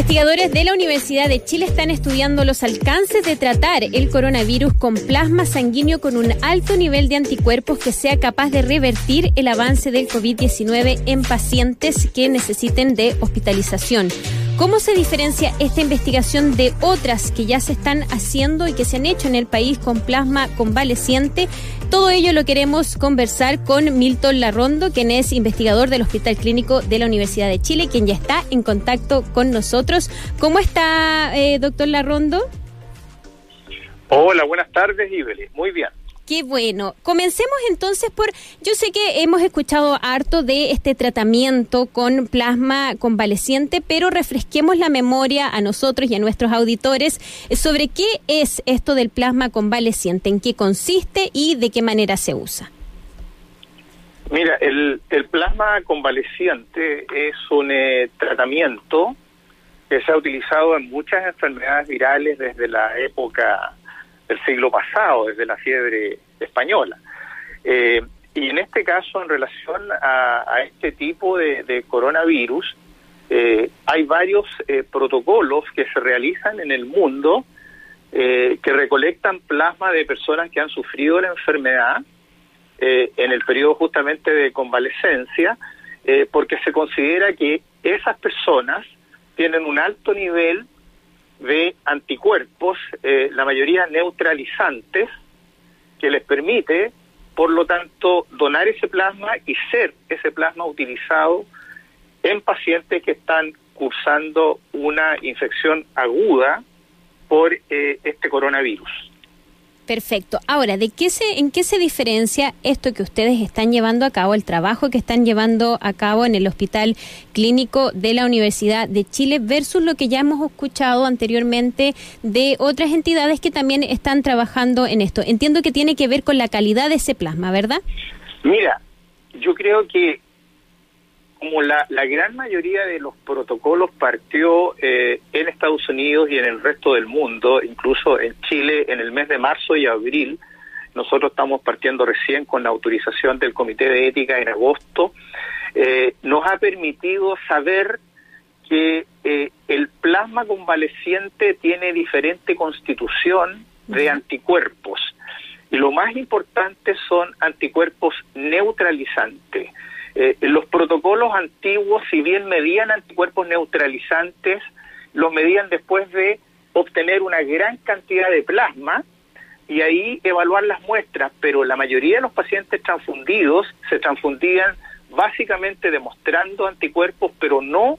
Investigadores de la Universidad de Chile están estudiando los alcances de tratar el coronavirus con plasma sanguíneo con un alto nivel de anticuerpos que sea capaz de revertir el avance del COVID-19 en pacientes que necesiten de hospitalización. ¿Cómo se diferencia esta investigación de otras que ya se están haciendo y que se han hecho en el país con plasma convaleciente? Todo ello lo queremos conversar con Milton Larrondo, quien es investigador del Hospital Clínico de la Universidad de Chile, quien ya está en contacto con nosotros. ¿Cómo está, eh, doctor Larrondo? Hola, buenas tardes, Ibeli. Muy bien. Qué bueno. Comencemos entonces por, yo sé que hemos escuchado harto de este tratamiento con plasma convaleciente, pero refresquemos la memoria a nosotros y a nuestros auditores sobre qué es esto del plasma convaleciente, en qué consiste y de qué manera se usa. Mira, el, plasma convaleciente es un eh, tratamiento que se ha utilizado en muchas enfermedades virales desde la época del siglo pasado, desde la fiebre española. Eh, y en este caso, en relación a, este tipo de, coronavirus, eh, hay varios eh, protocolos que se realizan en el mundo que recolectan plasma de personas que han sufrido la enfermedad en el periodo justamente de convalecencia, porque se considera que esas personas tienen un alto nivel de anticuerpos, eh, la mayoría neutralizantes, que les permite, por lo tanto, donar ese plasma y ser ese plasma utilizado en pacientes que están cursando una infección aguda por eh, este coronavirus. Perfecto. Ahora, ¿de qué se, ¿en qué se diferencia esto que ustedes están llevando a cabo, el trabajo que están llevando a cabo en el Hospital Clínico de la Universidad de Chile versus lo que ya hemos escuchado anteriormente de otras entidades que también están trabajando en esto? Entiendo que tiene que ver con la calidad de ese plasma, ¿verdad? Mira, yo creo que como la, la gran mayoría de los protocolos partió eh, en Estados Unidos y en el resto del mundo, incluso en Chile en el mes de marzo y abril, nosotros estamos partiendo recién con la autorización del Comité de Ética en agosto, eh, nos ha permitido saber que eh, el plasma convaleciente tiene diferente constitución de anticuerpos. Y lo más importante son anticuerpos neutralizantes. Eh, los protocolos antiguos, si bien medían anticuerpos neutralizantes, los medían después de obtener una gran cantidad de plasma y ahí evaluar las muestras, pero la mayoría de los pacientes transfundidos se transfundían básicamente demostrando anticuerpos, pero no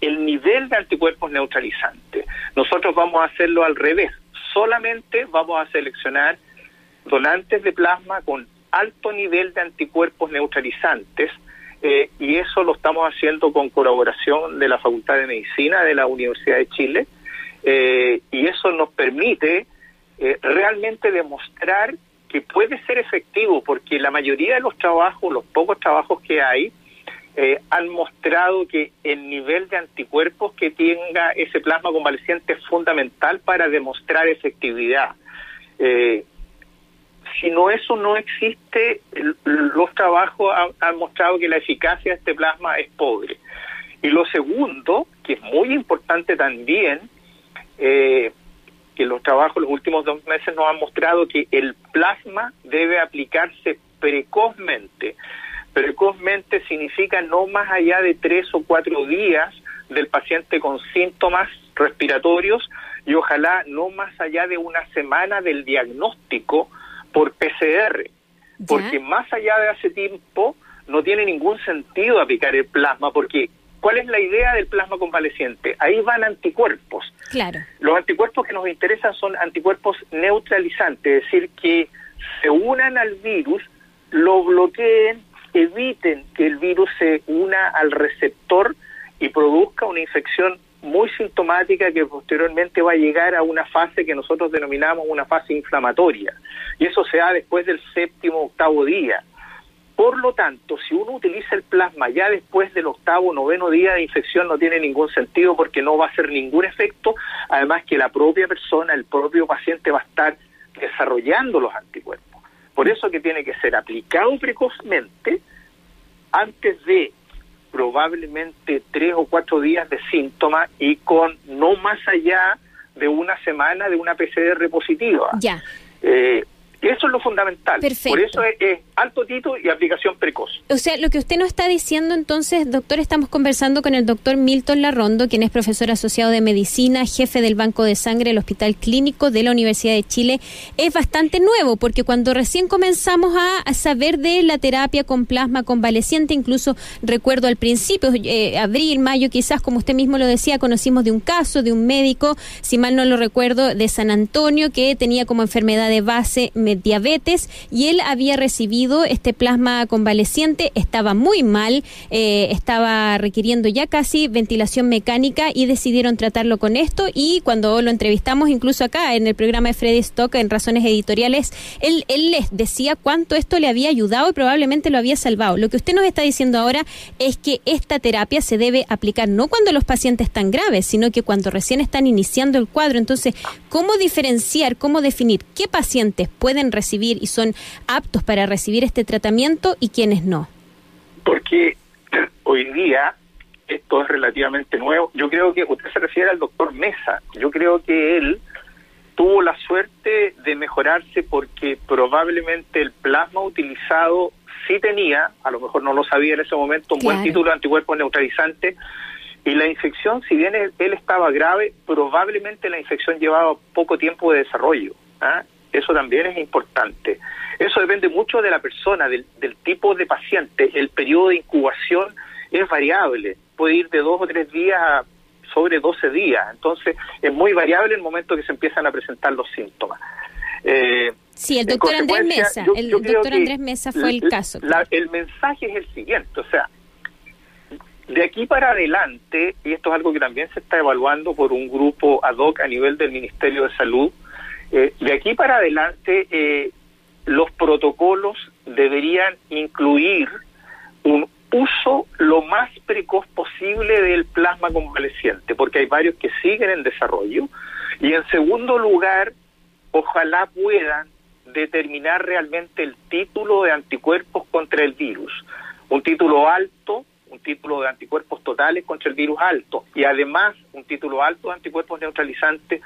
el nivel de anticuerpos neutralizantes. Nosotros vamos a hacerlo al revés, solamente vamos a seleccionar donantes de plasma con alto nivel de anticuerpos neutralizantes eh, y eso lo estamos haciendo con colaboración de la Facultad de Medicina de la Universidad de Chile eh, y eso nos permite eh, realmente demostrar que puede ser efectivo porque la mayoría de los trabajos, los pocos trabajos que hay, han mostrado que el nivel de anticuerpos que tenga ese plasma convaleciente es fundamental para demostrar efectividad. No eso no existe, los trabajos han, mostrado que la eficacia de este plasma es pobre. Y lo segundo, que es muy importante también, eh, que los trabajos los últimos dos meses nos han mostrado que el plasma debe aplicarse precozmente. Precozmente significa no más allá de tres o cuatro días del paciente con síntomas respiratorios y ojalá no más allá de una semana del diagnóstico por PCR, porque más allá de hace tiempo no tiene ningún sentido aplicar el plasma, porque ¿cuál es la idea del plasma convaleciente? Ahí van anticuerpos. Claro. Los anticuerpos que nos interesan son anticuerpos neutralizantes, es decir, que se unan al virus, lo bloqueen, eviten que el virus se una al receptor y produzca una infección muy sintomática que posteriormente va a llegar a una fase que nosotros denominamos una fase inflamatoria. Y eso se da después del séptimo, octavo día. Por lo tanto, si uno utiliza el plasma ya después del octavo, noveno día de infección, no tiene ningún sentido porque no va a hacer ningún efecto. Además que la propia persona, el propio paciente va a estar desarrollando los anticuerpos. Por eso que tiene que ser aplicado precozmente antes de probablemente tres o cuatro días de síntomas y con no más allá de una semana de una PCR positiva. Ya. Eh, eso es lo fundamental. Perfecto. Por eso es, alto tito y aplicación precoz. O sea, lo que usted nos está diciendo entonces, doctor, estamos conversando con el doctor Milton Larrondo, quien es profesor asociado de medicina, jefe del Banco de Sangre del Hospital Clínico de la Universidad de Chile. Es bastante nuevo porque cuando recién comenzamos a, saber de la terapia con plasma convaleciente, incluso recuerdo al principio, eh, abril, mayo, quizás como usted mismo lo decía, conocimos de un caso de un médico, si mal no lo recuerdo, de San Antonio, que tenía como enfermedad de base diabetes y él había recibido este plasma convaleciente, estaba muy mal, eh, estaba requiriendo ya casi ventilación mecánica y decidieron tratarlo con esto y cuando lo entrevistamos incluso acá en el programa de Freddy Stock en Razones Editoriales, él, él les decía cuánto esto le había ayudado y probablemente lo había salvado. Lo que usted nos está diciendo ahora es que esta terapia se debe aplicar no cuando los pacientes están graves, sino que cuando recién están iniciando el cuadro. Entonces, ¿cómo diferenciar, cómo definir qué pacientes pueden recibir y son aptos para recibir este tratamiento y quienes no? Porque hoy día esto es relativamente nuevo. Yo creo que usted se refiere al doctor Mesa. Yo creo que él tuvo la suerte de mejorarse porque probablemente el plasma utilizado sí tenía, a lo mejor no lo sabía en ese momento, un buen título de anticuerpos neutralizante y la infección, si bien él, estaba grave, probablemente la infección llevaba poco tiempo de desarrollo. ¿ah? Eso también es importante. Eso depende mucho de la persona, del, tipo de paciente. El periodo de incubación es variable. Puede ir de dos o tres días a sobre 12 días. Entonces, es muy variable el momento que se empiezan a presentar los síntomas. Eh, sí, el doctor Andrés Mesa, el doctor Andrés Mesa fue el caso. el mensaje es el siguiente, o sea, de aquí para adelante, y esto es algo que también se está evaluando por un grupo ad hoc a nivel del Ministerio de Salud, eh, de aquí para adelante, eh, los protocolos deberían incluir un uso lo más precoz posible del plasma convaleciente, porque hay varios que siguen en desarrollo. Y en segundo lugar, ojalá puedan determinar realmente el título de anticuerpos contra el virus. Un título alto, un título de anticuerpos totales contra el virus alto. Y además, un título alto de anticuerpos neutralizantes,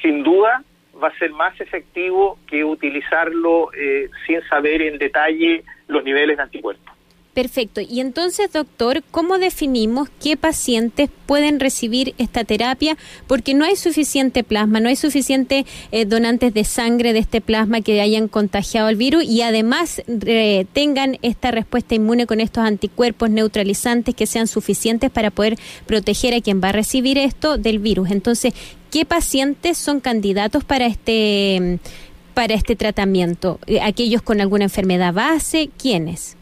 sin duda va a ser más efectivo que utilizarlo eh, sin saber en detalle los niveles de anticuerpos. Perfecto. Y entonces, doctor, ¿cómo definimos qué pacientes pueden recibir esta terapia? Porque no hay suficiente plasma, no hay suficiente eh, donantes de sangre de este plasma que hayan contagiado el virus y además tengan esta respuesta inmune con estos anticuerpos neutralizantes que sean suficientes para poder proteger a quien va a recibir esto del virus. Entonces, ¿qué pacientes son candidatos para este para este tratamiento? ¿Aquellos con alguna enfermedad base? ¿Quiénes?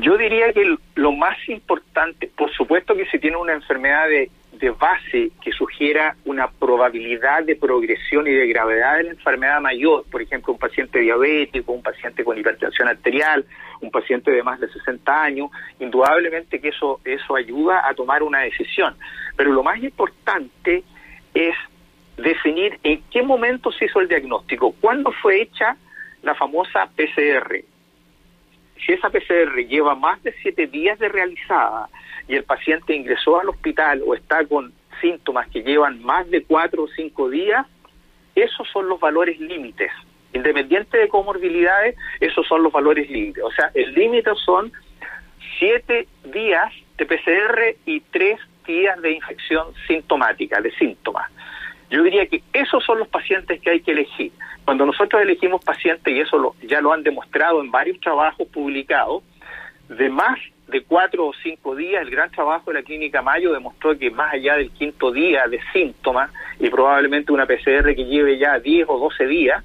Yo diría que lo más importante, por supuesto que si tiene una enfermedad de, base que sugiera una probabilidad de progresión y de gravedad de la enfermedad mayor, por ejemplo, un paciente diabético, un paciente con hipertensión arterial, un paciente de más de 60 años, indudablemente que eso, eso ayuda a tomar una decisión. Pero lo más importante definir en qué momento se hizo el diagnóstico, cuándo fue hecha la famosa PCR, si esa PCR lleva más de siete días de realizada y el paciente ingresó al hospital o está con síntomas que llevan más de cuatro o cinco días, esos son los valores límites. Independiente de comorbilidades, esos son los valores límites. O sea, el límite son siete días de PCR y tres días de infección sintomática, de síntomas. Yo diría que esos son los pacientes que hay que elegir. Cuando nosotros elegimos pacientes, y eso ya lo han demostrado en varios trabajos publicados, de más de cuatro o cinco días, el gran trabajo de la Clínica Mayo demostró que más allá del quinto día de síntomas y probablemente una PCR que lleve ya 10 o 12 días,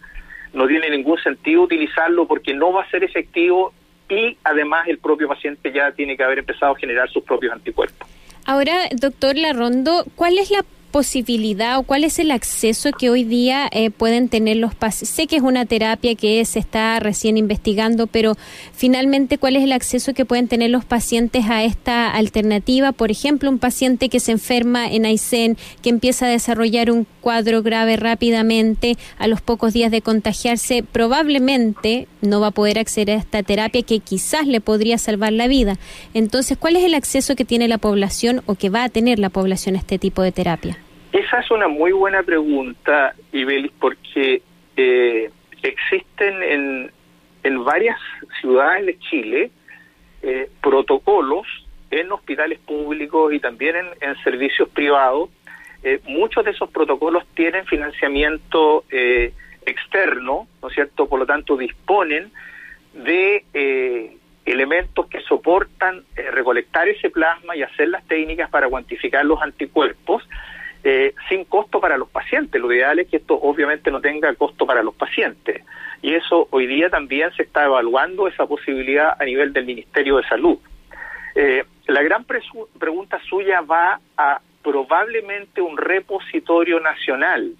no tiene ningún sentido utilizarlo porque no va a ser efectivo y además el propio paciente ya tiene que haber empezado a generar sus propios anticuerpos. Ahora, doctor Larrondo, ¿cuál es la posibilidad o cuál es el acceso que hoy día eh, pueden tener los pacientes? Sé que es una terapia que se está recién investigando, pero finalmente, ¿cuál es el acceso que pueden tener los pacientes a esta alternativa? Por ejemplo, un paciente que se enferma en Aysén, que empieza a desarrollar un cuadro grave rápidamente, a los pocos días de contagiarse, probablemente no va a poder acceder a esta terapia que quizás le podría salvar la vida. Entonces, ¿cuál es el acceso que tiene la población o que va a tener la población a este tipo de terapia? Esa es una muy buena pregunta, Ibelis, porque eh, existen en, en varias ciudades de Chile eh, protocolos en hospitales públicos y también en, servicios privados. Eh, muchos de esos protocolos tienen financiamiento externo, ¿no es cierto? Por lo tanto, disponen de elementos que soportan recolectar ese plasma y hacer las técnicas para cuantificar los anticuerpos eh, sin costo para los pacientes. Lo ideal es que esto obviamente no tenga costo para los pacientes. Y eso hoy día también se está evaluando esa posibilidad a nivel del Ministerio de Salud. Eh, la gran pregunta suya va a probablemente un repositorio nacional,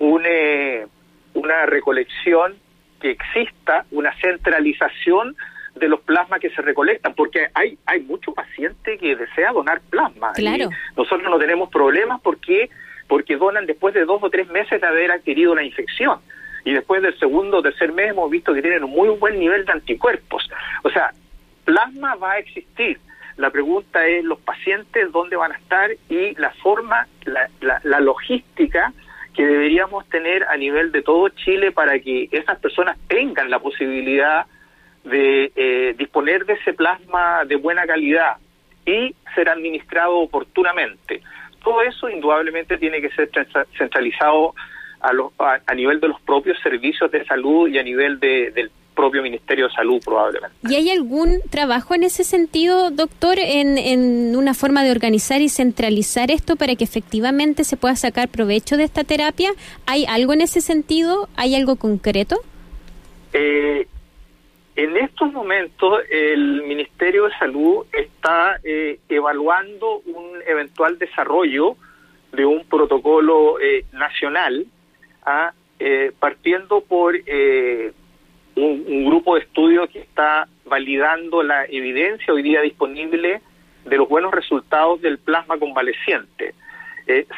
eh, una recolección que exista, una centralización de los plasmas que se recolectan, porque hay hay mucho paciente que desea donar plasma. Claro. nosotros no tenemos problemas porque porque donan después de dos o tres meses de haber adquirido una infección. Y después del segundo o tercer mes hemos visto que tienen un muy buen nivel de anticuerpos. O sea, plasma va a existir. La pregunta es los pacientes, dónde van a estar y la forma, la, la, la logística que deberíamos tener a nivel de todo Chile para que esas personas tengan la posibilidad de eh, disponer de ese plasma de buena calidad y ser administrado oportunamente. Todo eso indudablemente tiene que ser centralizado a, a, nivel de los propios servicios de salud y a nivel del propio Ministerio de Salud probablemente. ¿Y hay algún trabajo en ese sentido, doctor, en, en una forma de organizar y centralizar esto para que efectivamente se pueda sacar provecho de esta terapia? ¿Hay algo en ese sentido? ¿Hay algo concreto? Eh, en estos momentos el Ministerio de Salud está eh, evaluando un eventual desarrollo de un protocolo eh, nacional, ¿ah? eh, partiendo por un, grupo de estudios que está validando la evidencia hoy día disponible de los buenos resultados del plasma convaleciente.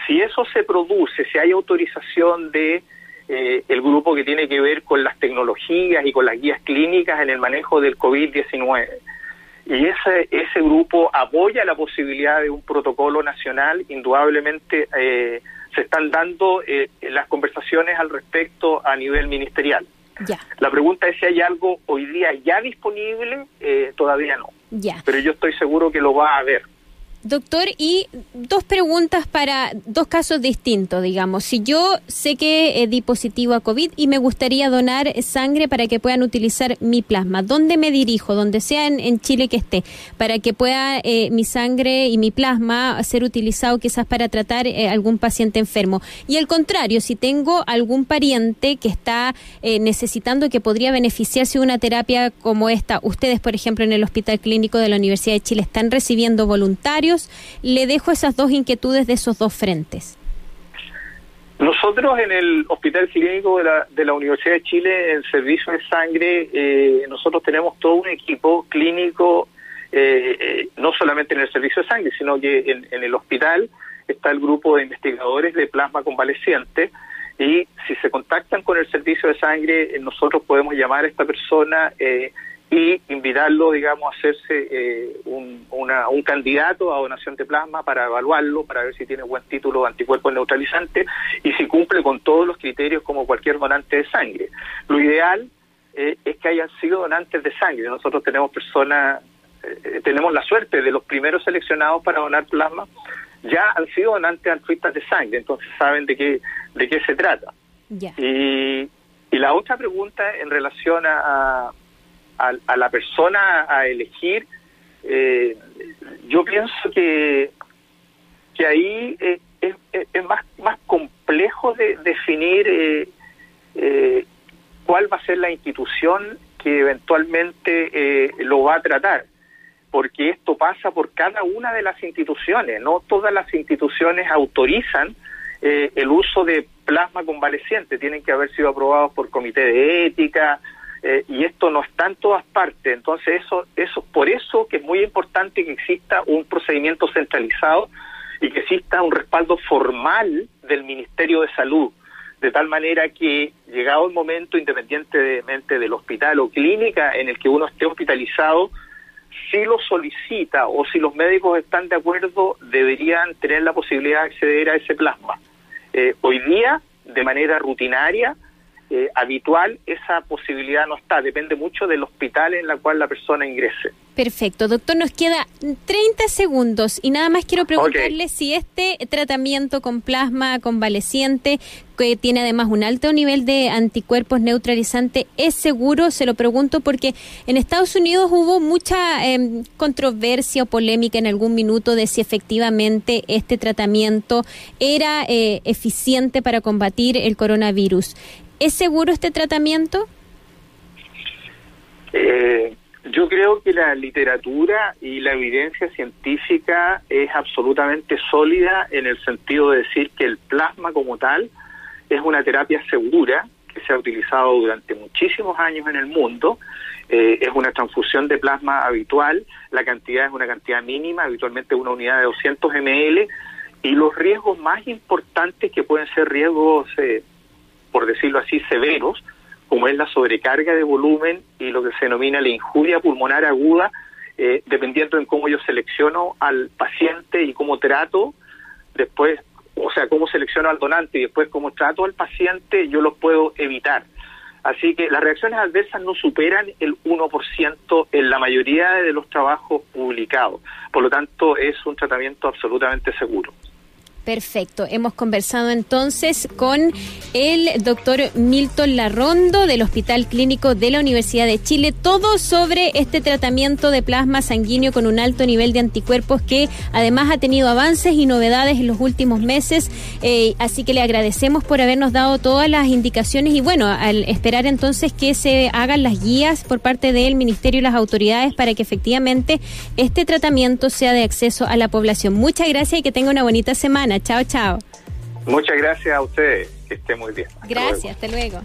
si eso se produce, si hay autorización de eh, el grupo que tiene que ver con las tecnologías y con las guías clínicas en el manejo del COVID-19. Y ese, ese grupo apoya la posibilidad de un protocolo nacional. Indudablemente eh, se están dando eh, las conversaciones al respecto a nivel ministerial. La pregunta es si hay algo hoy día ya disponible, todavía no. Pero yo estoy seguro que lo va a haber. Doctor, y dos preguntas para dos casos distintos, digamos. Si yo sé que eh, di positivo a COVID y me gustaría donar sangre para que puedan utilizar mi plasma, ¿dónde me dirijo? Donde sea en, Chile que esté, para que pueda eh, mi sangre y mi plasma ser utilizado quizás para tratar eh, algún paciente enfermo. Y al contrario, si tengo algún pariente que está necesitando que podría beneficiarse de una terapia como esta, ustedes, por ejemplo, en el Hospital Clínico de la Universidad de Chile, ¿están recibiendo voluntarios? Le dejo esas dos inquietudes de esos dos frentes. Nosotros en el Hospital Clínico de la, de la Universidad de Chile, en servicio de sangre, eh, nosotros tenemos todo un equipo clínico, eh, eh, no solamente en el servicio de sangre, sino que en, en, el hospital está el grupo de investigadores de plasma convaleciente y si se contactan con el servicio de sangre, nosotros podemos llamar a esta persona y invitarlo, digamos, a hacerse eh, un, un candidato a donación de plasma para evaluarlo, para ver si tiene buen título de anticuerpos neutralizantes y si cumple con todos los criterios como cualquier donante de sangre. Lo ideal eh, es que hayan sido donantes de sangre. Nosotros tenemos personas, eh, tenemos la suerte de los primeros seleccionados para donar plasma, ya han sido donantes altruistas de sangre, entonces saben de qué, de qué se trata. Y, y la otra pregunta en relación a a, la persona a elegir, eh, yo pienso que, que ahí eh, es, más, más complejo de definir eh, cuál va a ser la institución que eventualmente lo va a tratar. porque esto pasa por cada una de las instituciones. No todas las instituciones autorizan eh, el uso de plasma convaleciente, tienen que haber sido aprobados por comité de ética, eh, y esto no está en todas partes. Entonces, eso, eso por eso que es muy importante que exista un procedimiento centralizado y que exista un respaldo formal del Ministerio de Salud, de tal manera que, llegado el momento, independientemente del hospital o clínica en el que uno esté hospitalizado, si lo solicita o si los médicos están de acuerdo, deberían tener la posibilidad de acceder a ese plasma. Eh, hoy día, de manera rutinaria, eh, habitual, esa posibilidad no está. Depende mucho del hospital en la cual la persona ingrese. Perfecto. Doctor, nos queda 30 segundos y nada más quiero preguntarle si este tratamiento con plasma convaleciente, que tiene además un alto nivel de anticuerpos neutralizante, es seguro. Se lo pregunto porque en Estados Unidos hubo mucha em, controversia o polémica en algún minuto de si efectivamente este tratamiento era eh, eficiente para combatir el coronavirus. ¿Es seguro este tratamiento? Eh, yo creo que la literatura y la evidencia científica es absolutamente sólida en el sentido de decir que el plasma como tal es una terapia segura que se ha utilizado durante muchísimos años en el mundo. Eh, es una transfusión de plasma habitual, la cantidad es una cantidad mínima, habitualmente una unidad de 200 ml, y los riesgos más importantes que pueden ser riesgos eh, por decirlo así, severos, como es la sobrecarga de volumen y lo que se denomina la injuria pulmonar aguda, eh, dependiendo en cómo yo selecciono al paciente y cómo trato, después, o sea, cómo selecciono al donante y después cómo trato al paciente, yo los puedo evitar. Así que las reacciones adversas no superan el 1% en la mayoría de los trabajos publicados. Por lo tanto, es un tratamiento absolutamente seguro. Perfecto. Hemos conversado entonces con el doctor Milton Larrondo del Hospital Clínico de la Universidad de Chile, todo sobre este tratamiento de plasma sanguíneo con un alto nivel de anticuerpos que además ha tenido avances y novedades en los últimos meses. Eh, así que le agradecemos por habernos dado todas las indicaciones y bueno, al esperar entonces que se hagan las guías por parte del Ministerio y las autoridades para que efectivamente este tratamiento sea de acceso a la población. Muchas gracias y que tenga una bonita semana. Chao, chao. Muchas gracias a ustedes. Gracias, hasta luego.